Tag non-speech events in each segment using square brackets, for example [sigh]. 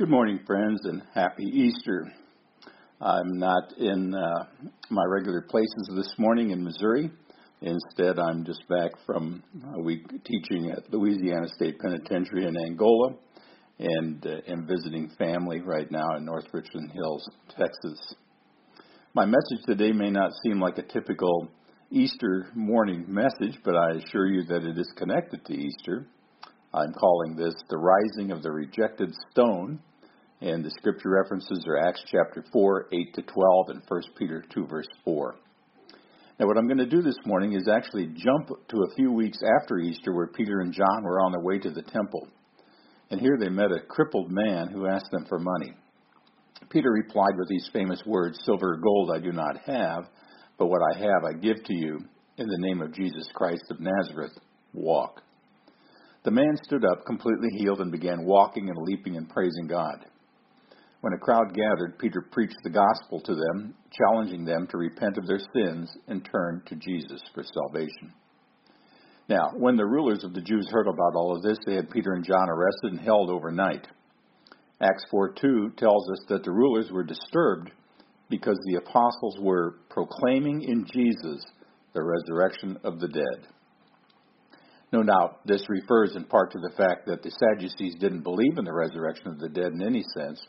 Good morning, friends, and happy Easter. I'm not in uh, my regular places this morning in Missouri. Instead, I'm just back from a week teaching at Louisiana State Penitentiary in Angola and uh, am visiting family right now in North Richland Hills, Texas. My message today may not seem like a typical Easter morning message, but I assure you that it is connected to Easter. I'm calling this the rising of the rejected stone and the scripture references are Acts chapter 4, 8 to 12, and 1 Peter 2, verse 4. Now, what I'm going to do this morning is actually jump to a few weeks after Easter where Peter and John were on their way to the temple. And here they met a crippled man who asked them for money. Peter replied with these famous words Silver or gold I do not have, but what I have I give to you. In the name of Jesus Christ of Nazareth, walk. The man stood up, completely healed, and began walking and leaping and praising God. When a crowd gathered, Peter preached the gospel to them, challenging them to repent of their sins and turn to Jesus for salvation. Now, when the rulers of the Jews heard about all of this, they had Peter and John arrested and held overnight. Acts 4:2 tells us that the rulers were disturbed because the apostles were proclaiming in Jesus the resurrection of the dead. No doubt this refers in part to the fact that the Sadducees didn't believe in the resurrection of the dead in any sense,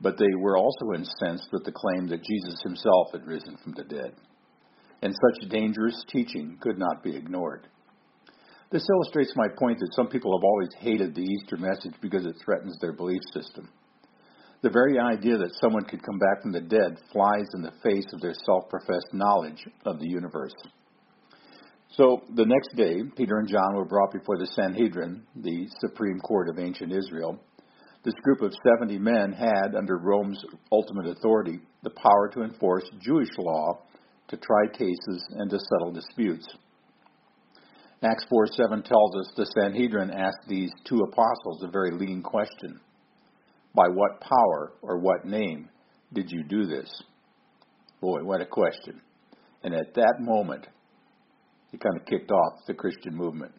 but they were also incensed with the claim that Jesus himself had risen from the dead. And such dangerous teaching could not be ignored. This illustrates my point that some people have always hated the Easter message because it threatens their belief system. The very idea that someone could come back from the dead flies in the face of their self professed knowledge of the universe. So the next day, Peter and John were brought before the Sanhedrin, the supreme court of ancient Israel, this group of 70 men had, under Rome's ultimate authority, the power to enforce Jewish law, to try cases, and to settle disputes. Acts 4 7 tells us the Sanhedrin asked these two apostles a very leading question By what power or what name did you do this? Boy, what a question. And at that moment, it kind of kicked off the Christian movement.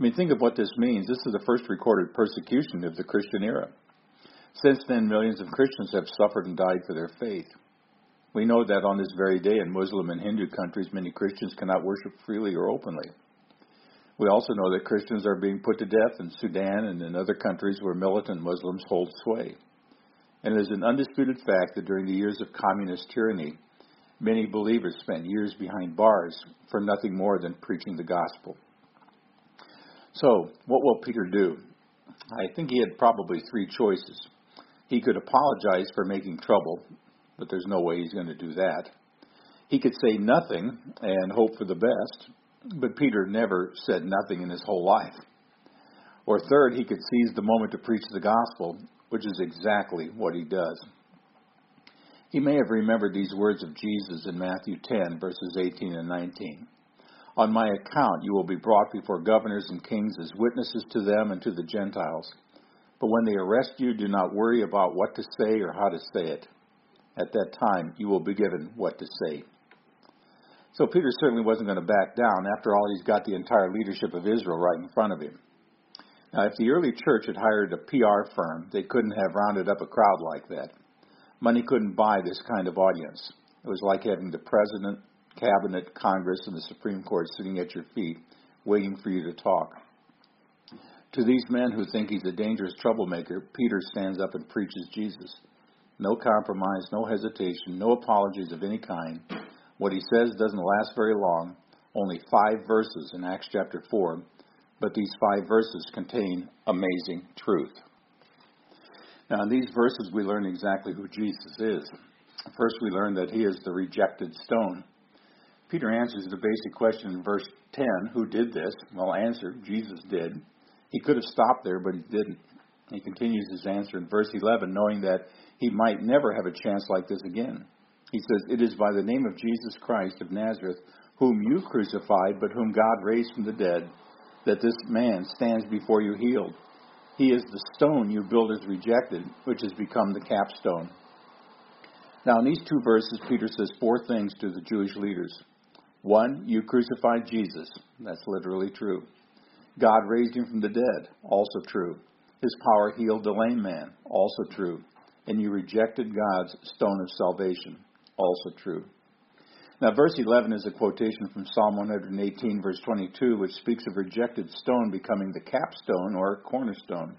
I mean, think of what this means. This is the first recorded persecution of the Christian era. Since then, millions of Christians have suffered and died for their faith. We know that on this very day in Muslim and Hindu countries, many Christians cannot worship freely or openly. We also know that Christians are being put to death in Sudan and in other countries where militant Muslims hold sway. And it is an undisputed fact that during the years of communist tyranny, many believers spent years behind bars for nothing more than preaching the gospel. So, what will Peter do? I think he had probably three choices. He could apologize for making trouble, but there's no way he's going to do that. He could say nothing and hope for the best, but Peter never said nothing in his whole life. Or third, he could seize the moment to preach the gospel, which is exactly what he does. He may have remembered these words of Jesus in Matthew 10, verses 18 and 19. On my account you will be brought before governors and kings as witnesses to them and to the Gentiles. But when they arrest you, do not worry about what to say or how to say it. At that time you will be given what to say. So Peter certainly wasn't going to back down. After all, he's got the entire leadership of Israel right in front of him. Now, if the early church had hired a PR firm, they couldn't have rounded up a crowd like that. Money couldn't buy this kind of audience. It was like having the president, cabinet, Congress, and the Supreme Court sitting at your feet, waiting for you to talk. To these men who think he's a dangerous troublemaker, Peter stands up and preaches Jesus. No compromise, no hesitation, no apologies of any kind. What he says doesn't last very long, only five verses in Acts chapter 4, but these five verses contain amazing truth. Now, in these verses, we learn exactly who Jesus is. First, we learn that he is the rejected stone. Peter answers the basic question in verse 10 Who did this? Well, answer Jesus did. He could have stopped there, but he didn't. He continues his answer in verse 11, knowing that he might never have a chance like this again. He says, It is by the name of Jesus Christ of Nazareth, whom you crucified, but whom God raised from the dead, that this man stands before you healed. He is the stone you builders rejected, which has become the capstone. Now, in these two verses, Peter says four things to the Jewish leaders. One, you crucified Jesus. That's literally true. God raised him from the dead. Also true. His power healed the lame man, also true. And you rejected God's stone of salvation, also true. Now, verse 11 is a quotation from Psalm 118, verse 22, which speaks of rejected stone becoming the capstone or cornerstone.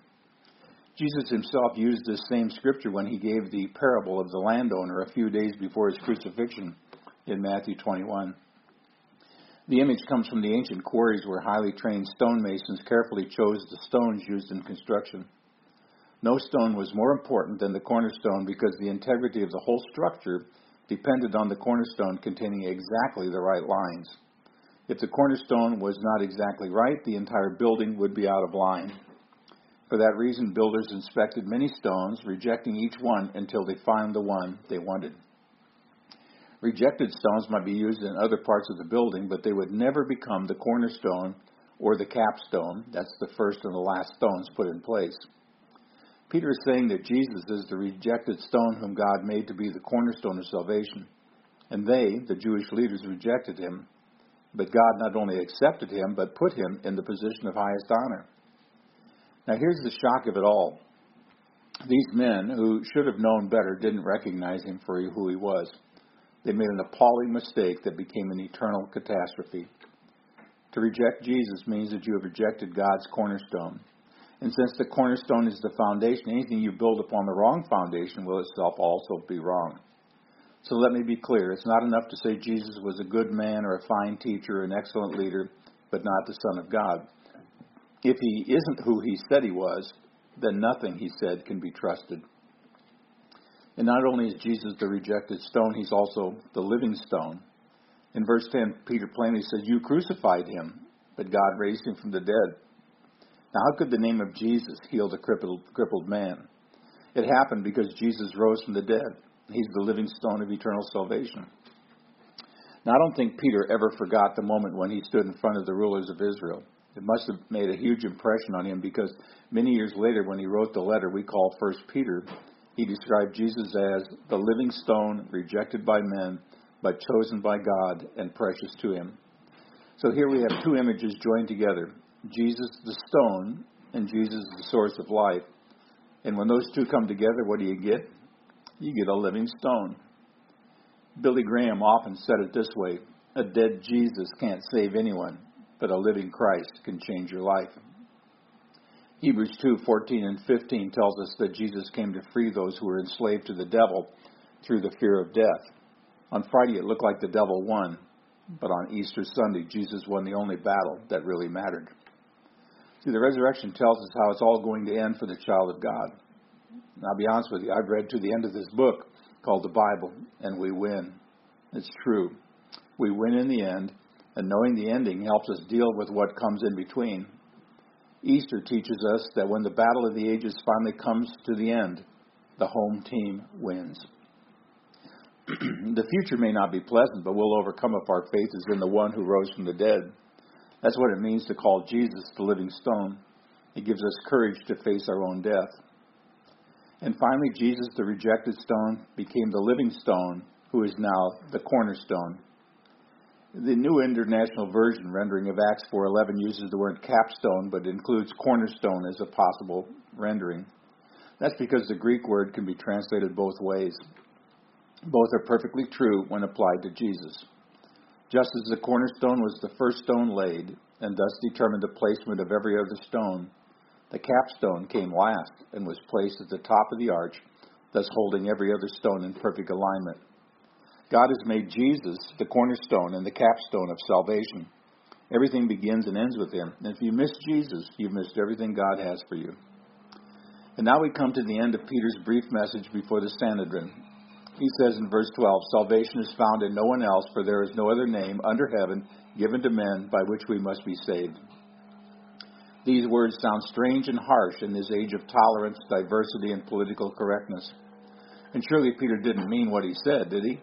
Jesus himself used this same scripture when he gave the parable of the landowner a few days before his crucifixion in Matthew 21. The image comes from the ancient quarries where highly trained stonemasons carefully chose the stones used in construction. No stone was more important than the cornerstone because the integrity of the whole structure depended on the cornerstone containing exactly the right lines. If the cornerstone was not exactly right, the entire building would be out of line. For that reason, builders inspected many stones, rejecting each one until they found the one they wanted. Rejected stones might be used in other parts of the building, but they would never become the cornerstone or the capstone. That's the first and the last stones put in place. Peter is saying that Jesus is the rejected stone whom God made to be the cornerstone of salvation. And they, the Jewish leaders, rejected him. But God not only accepted him, but put him in the position of highest honor. Now, here's the shock of it all. These men, who should have known better, didn't recognize him for who he was. They made an appalling mistake that became an eternal catastrophe. To reject Jesus means that you have rejected God's cornerstone. And since the cornerstone is the foundation, anything you build upon the wrong foundation will itself also be wrong. So let me be clear it's not enough to say Jesus was a good man or a fine teacher, or an excellent leader, but not the Son of God. If he isn't who he said he was, then nothing he said can be trusted. And not only is Jesus the rejected stone, he's also the living stone. In verse 10, Peter plainly says, You crucified him, but God raised him from the dead. Now, how could the name of Jesus heal the crippled, crippled man? It happened because Jesus rose from the dead. He's the living stone of eternal salvation. Now, I don't think Peter ever forgot the moment when he stood in front of the rulers of Israel. It must have made a huge impression on him because many years later, when he wrote the letter we call First Peter, he described Jesus as the living stone rejected by men, but chosen by God and precious to him. So here we have two images joined together Jesus the stone and Jesus the source of life. And when those two come together, what do you get? You get a living stone. Billy Graham often said it this way a dead Jesus can't save anyone, but a living Christ can change your life. Hebrews 2:14 and 15 tells us that Jesus came to free those who were enslaved to the devil through the fear of death. On Friday it looked like the devil won, but on Easter Sunday Jesus won the only battle that really mattered. See, the resurrection tells us how it's all going to end for the child of God. And I'll be honest with you, I've read to the end of this book called the Bible, and we win. It's true. We win in the end, and knowing the ending helps us deal with what comes in between Easter teaches us that when the battle of the ages finally comes to the end, the home team wins. [clears throat] the future may not be pleasant, but we'll overcome if our faith is in the one who rose from the dead. That's what it means to call Jesus the living stone. It gives us courage to face our own death. And finally, Jesus, the rejected stone, became the living stone, who is now the cornerstone. The New International Version rendering of Acts 4:11 uses the word capstone but includes cornerstone as a possible rendering. That's because the Greek word can be translated both ways. Both are perfectly true when applied to Jesus. Just as the cornerstone was the first stone laid and thus determined the placement of every other stone, the capstone came last and was placed at the top of the arch, thus holding every other stone in perfect alignment. God has made Jesus the cornerstone and the capstone of salvation. Everything begins and ends with him. And if you miss Jesus, you've missed everything God has for you. And now we come to the end of Peter's brief message before the Sanhedrin. He says in verse 12, Salvation is found in no one else, for there is no other name under heaven given to men by which we must be saved. These words sound strange and harsh in this age of tolerance, diversity, and political correctness. And surely Peter didn't mean what he said, did he?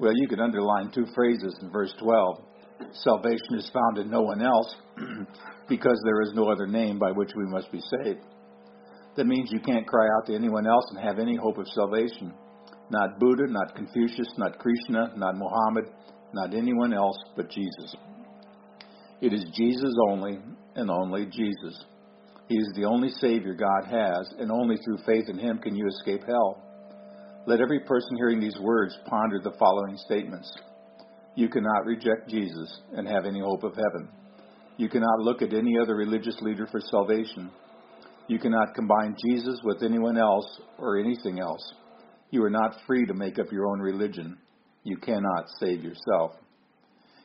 Well, you could underline two phrases in verse 12. Salvation is found in no one else [clears throat] because there is no other name by which we must be saved. That means you can't cry out to anyone else and have any hope of salvation. Not Buddha, not Confucius, not Krishna, not Muhammad, not anyone else but Jesus. It is Jesus only and only Jesus. He is the only Savior God has, and only through faith in Him can you escape hell. Let every person hearing these words ponder the following statements. You cannot reject Jesus and have any hope of heaven. You cannot look at any other religious leader for salvation. You cannot combine Jesus with anyone else or anything else. You are not free to make up your own religion. You cannot save yourself.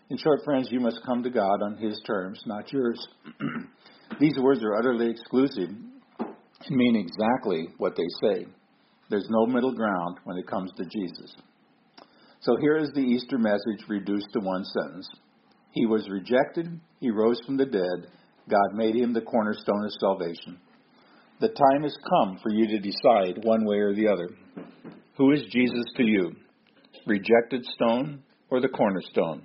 In short, friends, you must come to God on His terms, not yours. [clears throat] These words are utterly exclusive and mean exactly what they say. There's no middle ground when it comes to Jesus. So here is the Easter message reduced to one sentence He was rejected, He rose from the dead, God made Him the cornerstone of salvation. The time has come for you to decide one way or the other. Who is Jesus to you? Rejected stone or the cornerstone?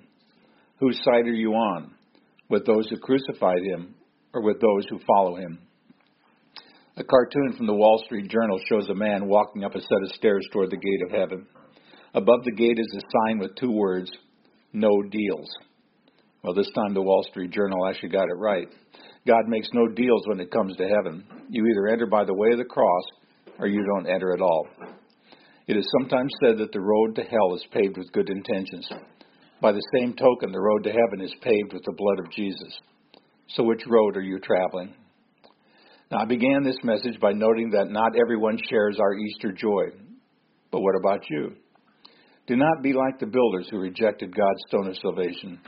Whose side are you on? With those who crucified him or with those who follow him? A cartoon from the Wall Street Journal shows a man walking up a set of stairs toward the gate of heaven. Above the gate is a sign with two words, No Deals. Well, this time the Wall Street Journal actually got it right. God makes no deals when it comes to heaven. You either enter by the way of the cross or you don't enter at all. It is sometimes said that the road to hell is paved with good intentions. By the same token, the road to heaven is paved with the blood of Jesus. So, which road are you traveling? Now, I began this message by noting that not everyone shares our Easter joy. But what about you? Do not be like the builders who rejected God's stone of salvation.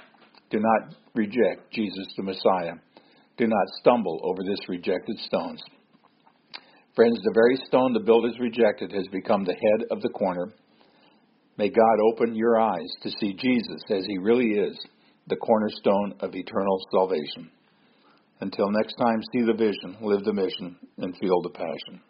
Do not reject Jesus the Messiah. Do not stumble over this rejected stones. Friends, the very stone the builders rejected has become the head of the corner. May God open your eyes to see Jesus as he really is, the cornerstone of eternal salvation. Until next time, see the vision, live the mission, and feel the passion.